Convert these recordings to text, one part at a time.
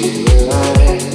feel alive.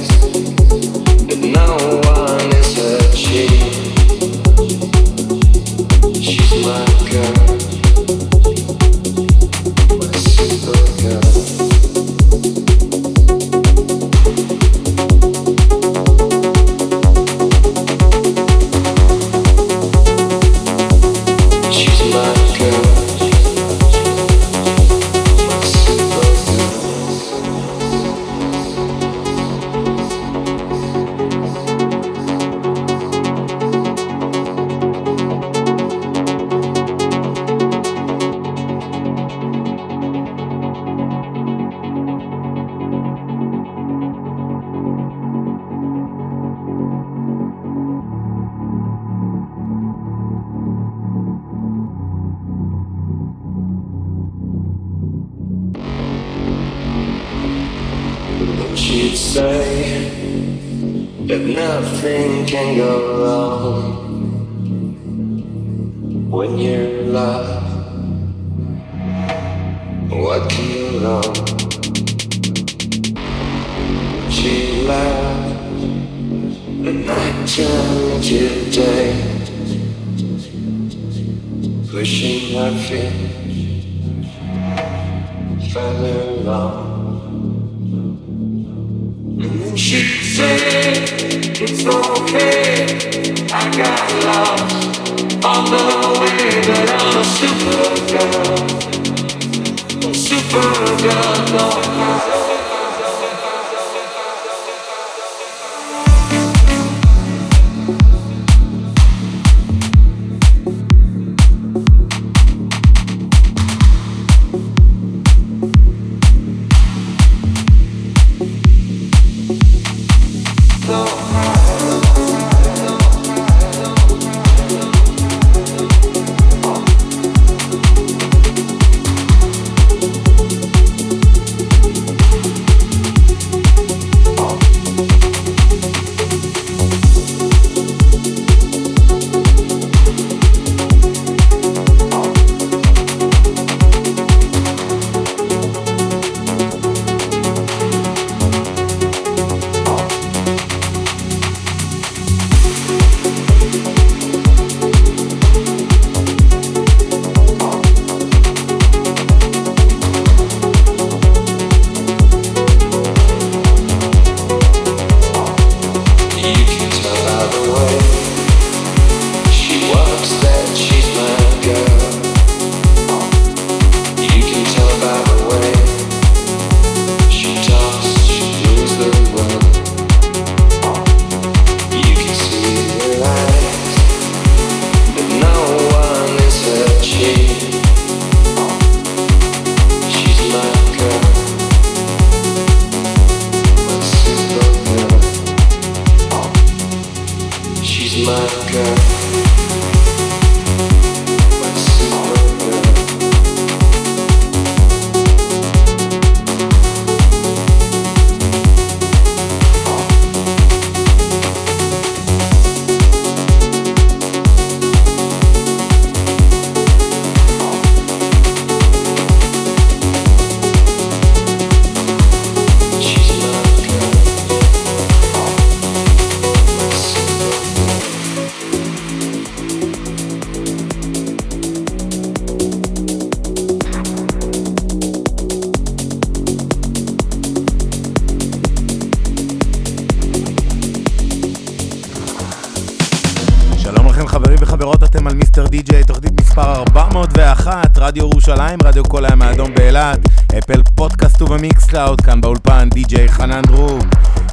רדיו ירושלים, רדיו כל הים האדום באילת, Apple Podcast וב Mixcloud, כאן באולפן די-ג'יי חנן דרוב.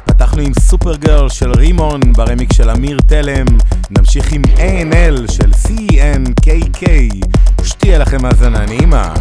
פתחנו עם Super Girl של רימון ברמיק של אמיר תלם, נמשיך עם A&L של CNKK, שתהיה לכם האזנה נעימה.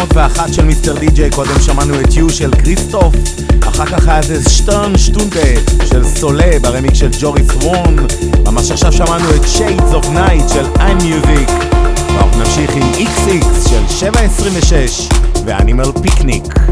1901 של מיסטר די-ג'יי, קודם שמענו את יו של קריסטוף, אחר כך היה איזה שטרן שטונטה של סולה ברמיק של ג'וריס וון, ממש עכשיו שמענו את שיידס אוף נייט של איי מיוזיק, ואנחנו נמשיך עם איקס איקס של 726 ואנימל פיקניק.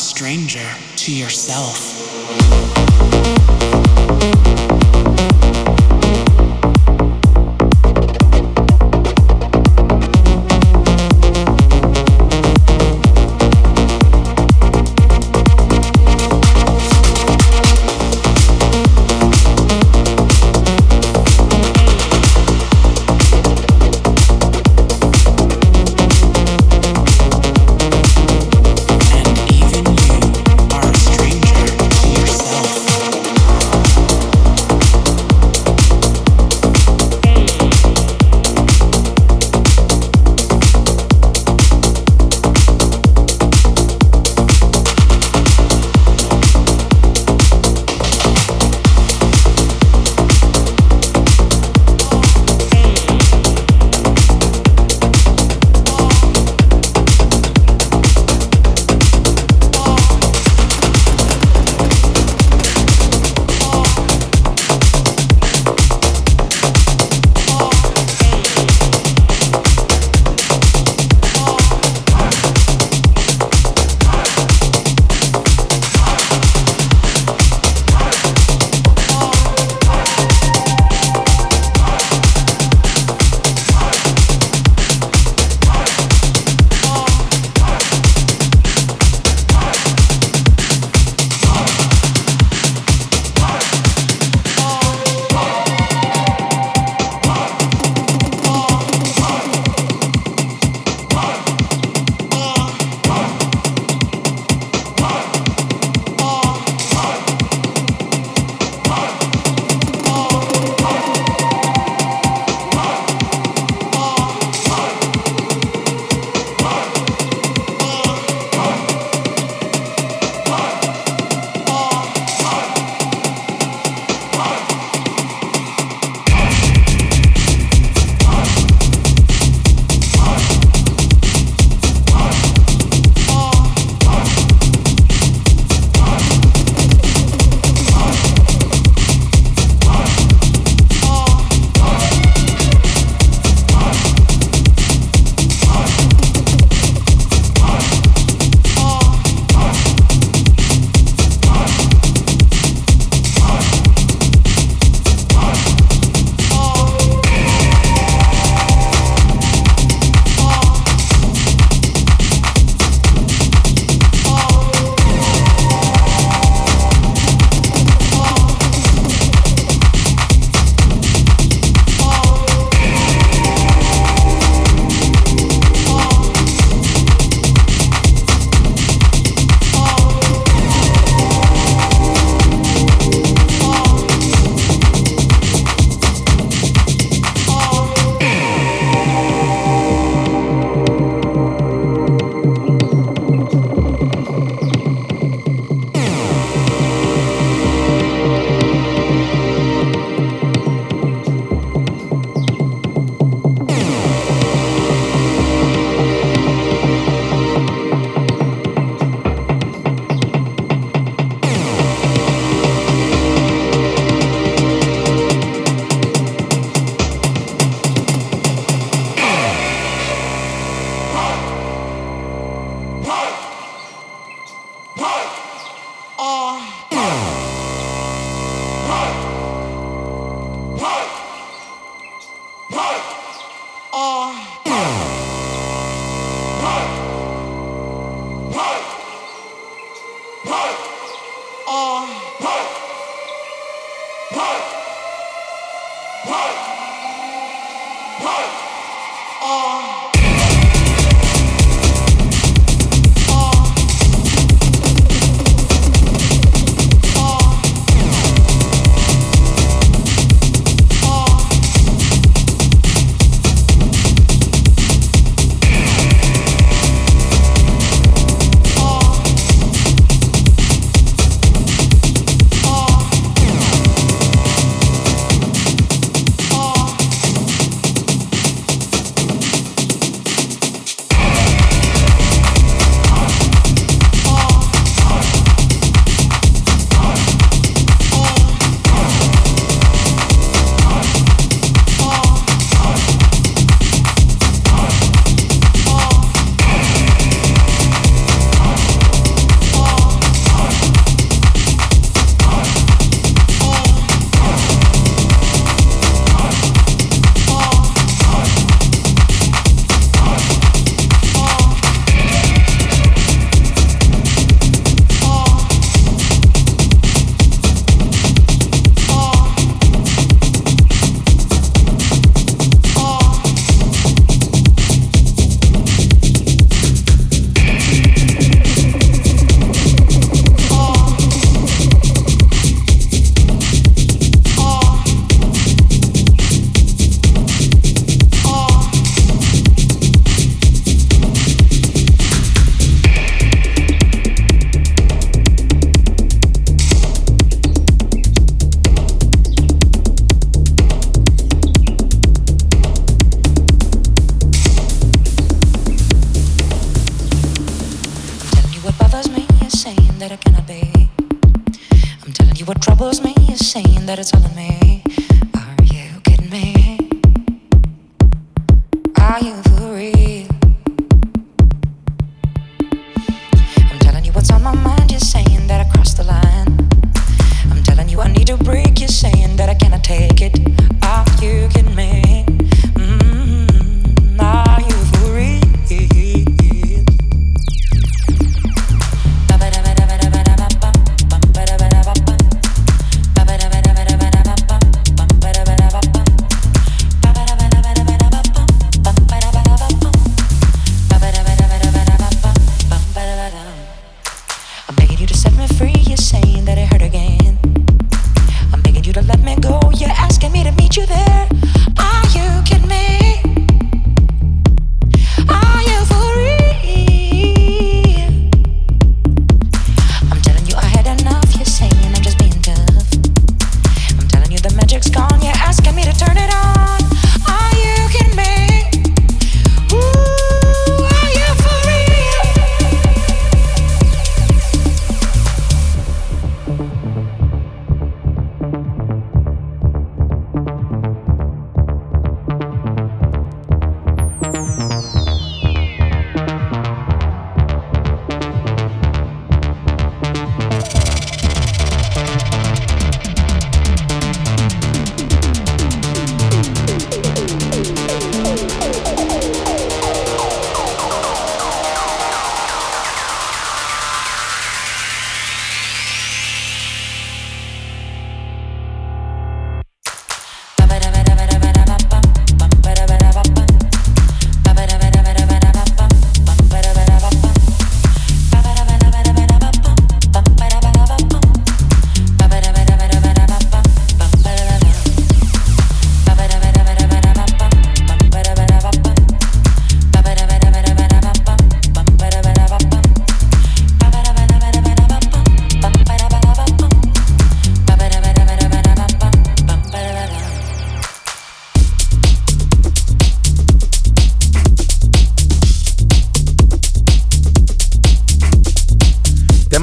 Stranger to yourself.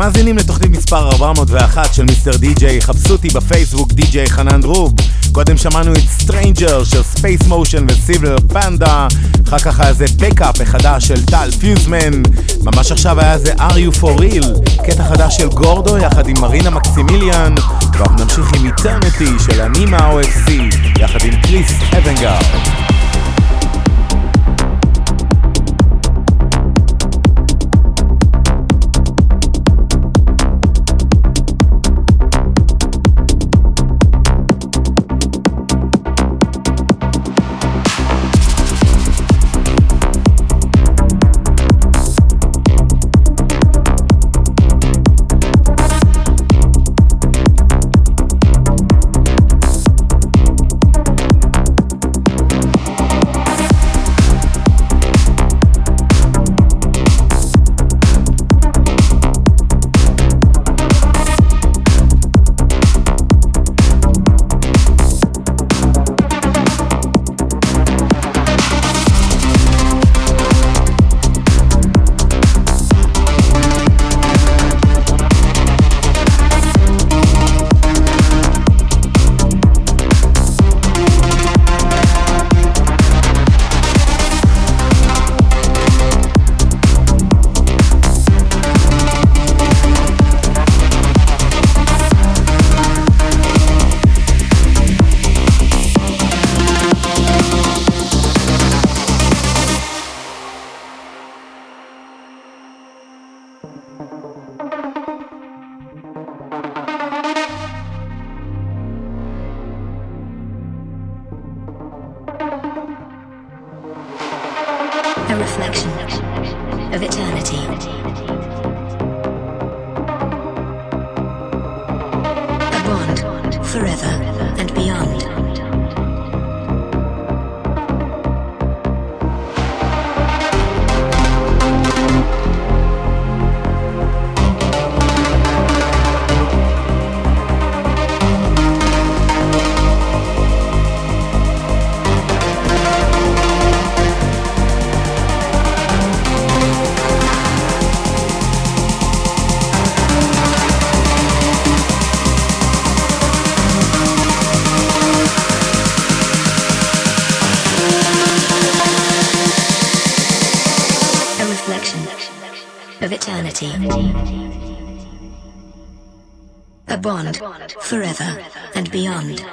מאזינים לתוכנית מספר 401 של Mr. DJ, חפשו אותי בפייסבוק די-ג'יי חנן דרוב. קודם שמענו את Stranger של Space Motion ו Silver Panda, אחר כך היה זה Backup החדש של טל פוסמן, ממש עכשיו היה זה are you for real, קטע חדש של גורדו יחד עם מרינה מקסימיליאן, ואנחנו נמשיך עם Eternity של Anyma OFC יחד עם קריס אבנגר. Of eternity. A bond forever and beyond.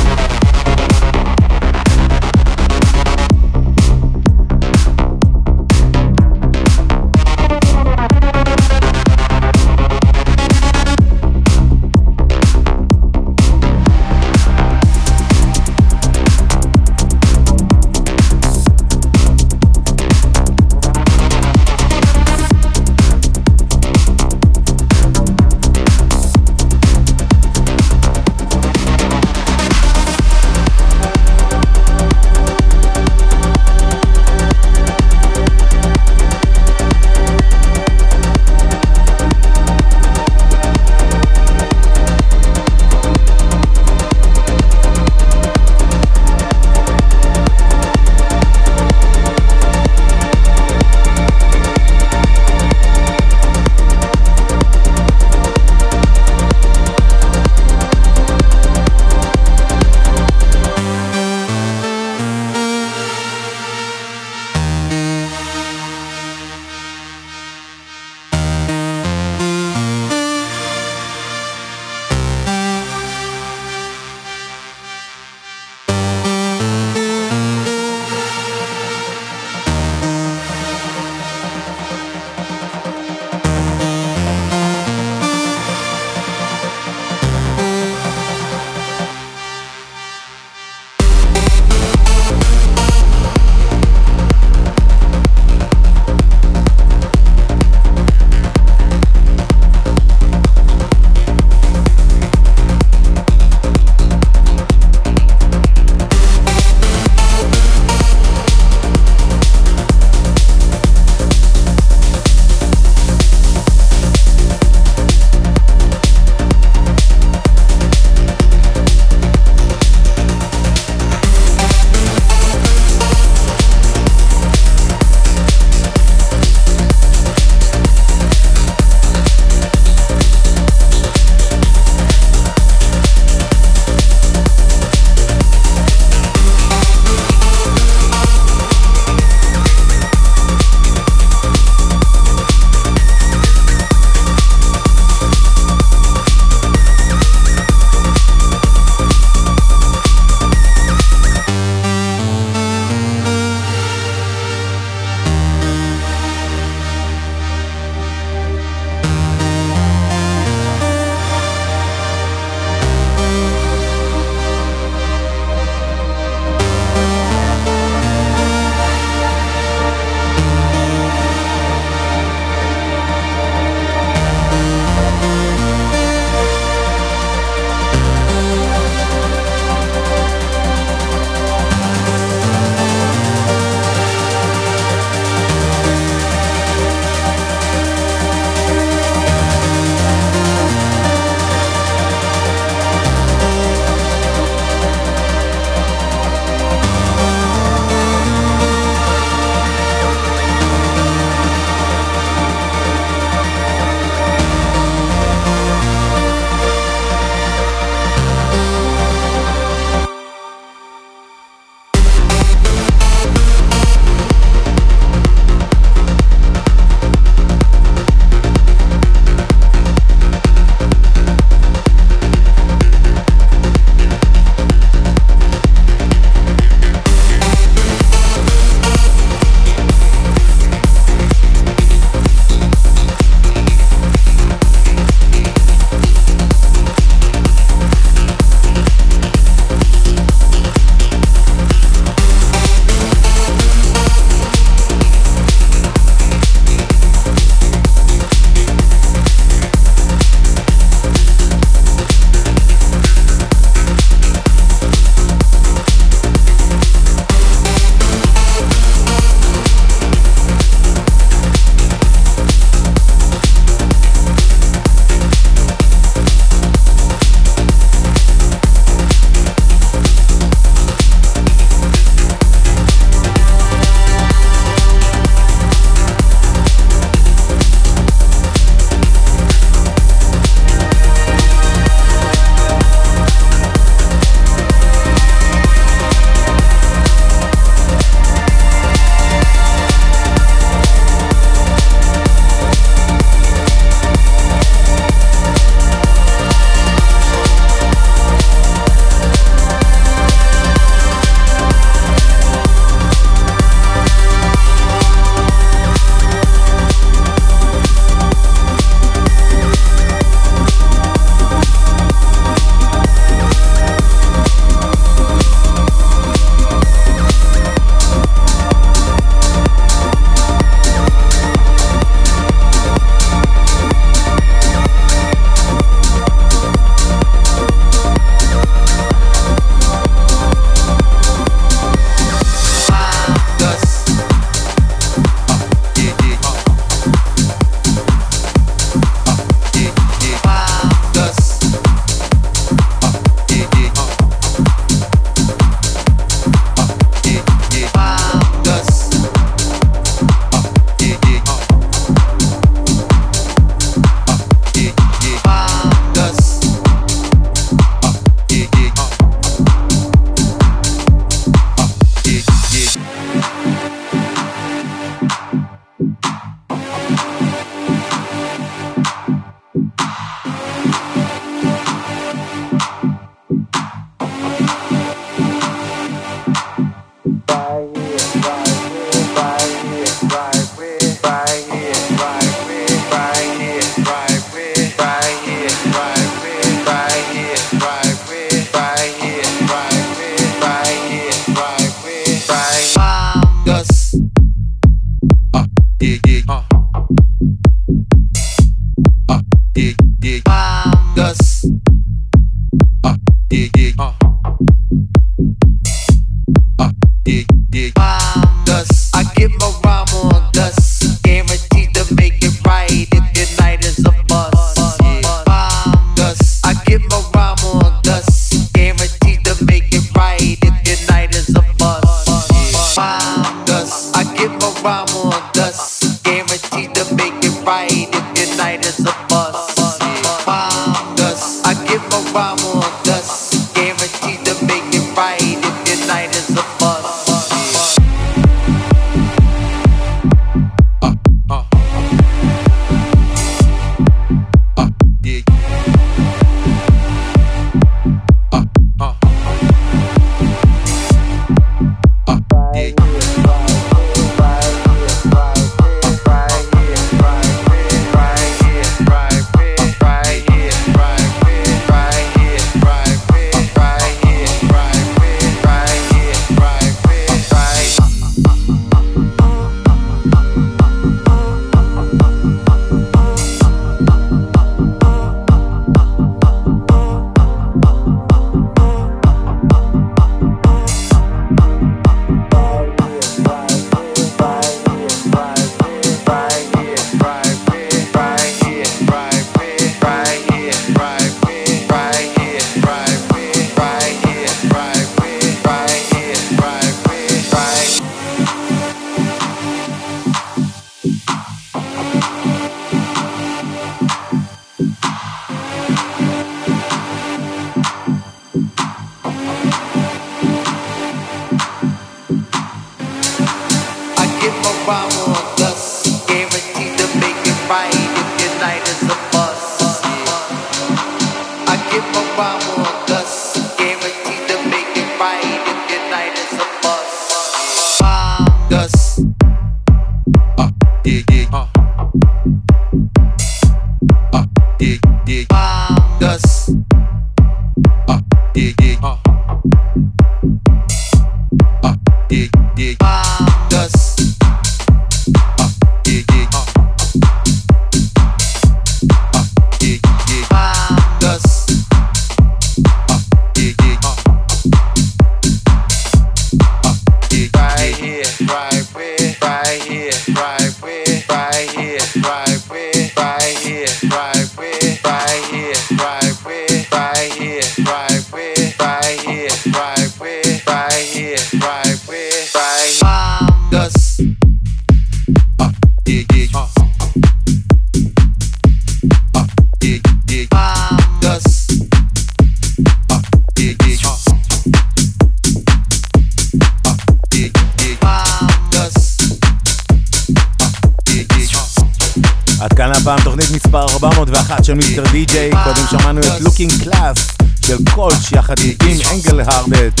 של Mr. DJ, קודם שמענו את Looking Glass של Kölsch יחד עם אנגל הרדט.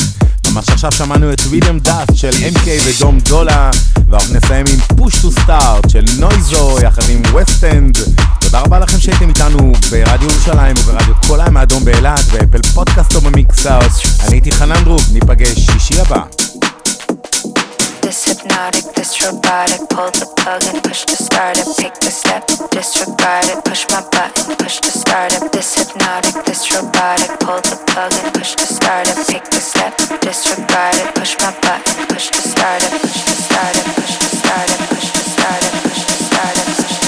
ממש עכשיו שמענו את Rhyme Dust של MK ו Dom Dolla, ואנחנו נסיים עם Push to Start של Noizu יחד עם Westend. תודה רבה לכם שהייתם איתנו ברדיו ירושלים וברדיו כל הים האדום באילת, ו Apple Podcast או ב Mixcloud. אני הייתי חנן דרוב, ניפגש שישי הבא. This hypnotic, this robotic. Pull the plug and push to start it. Pick the step, disregard it. Push my button, push to start it. This hypnotic, this robotic. Pull the plug and push to start it. Pick the step, disregard it. Push my button, push to start it. Push to start it. Push to start it. Push to start it. Push to start it. Push to start it.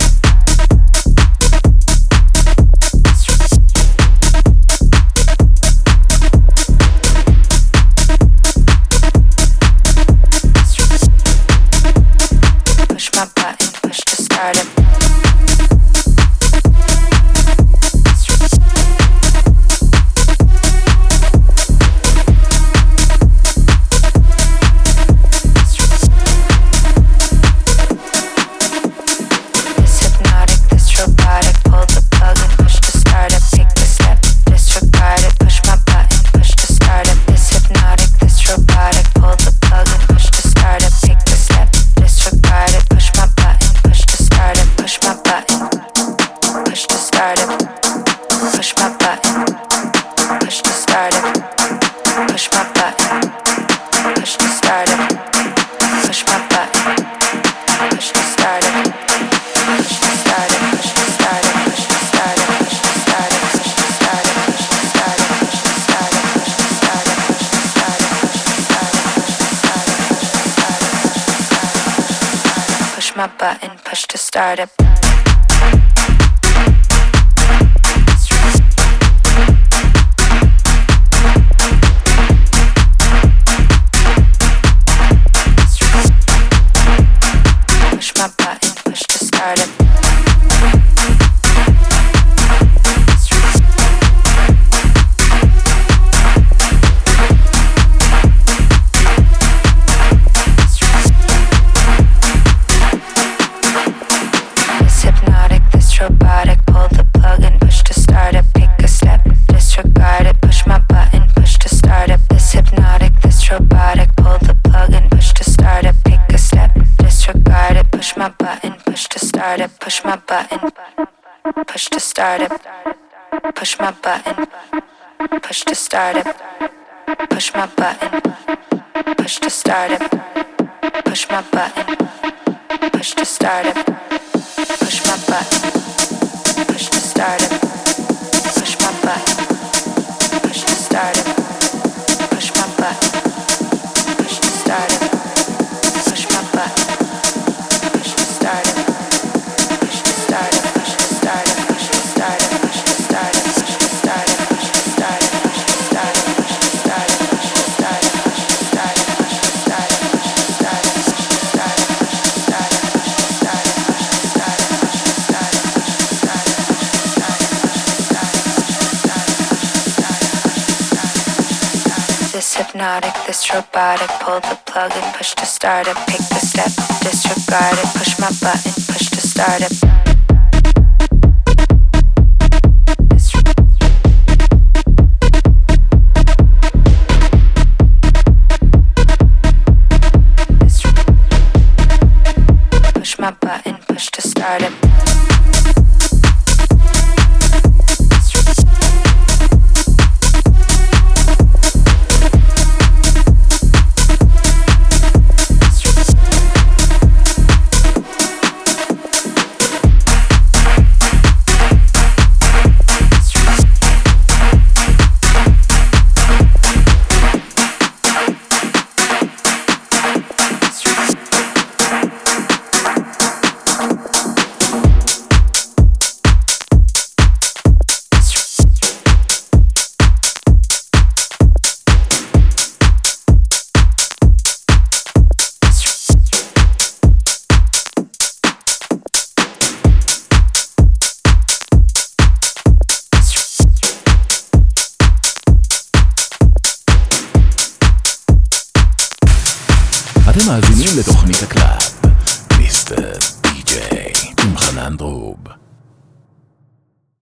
Robotic, pull the plug and push to start pick the step, disregard it, push my button, push to start.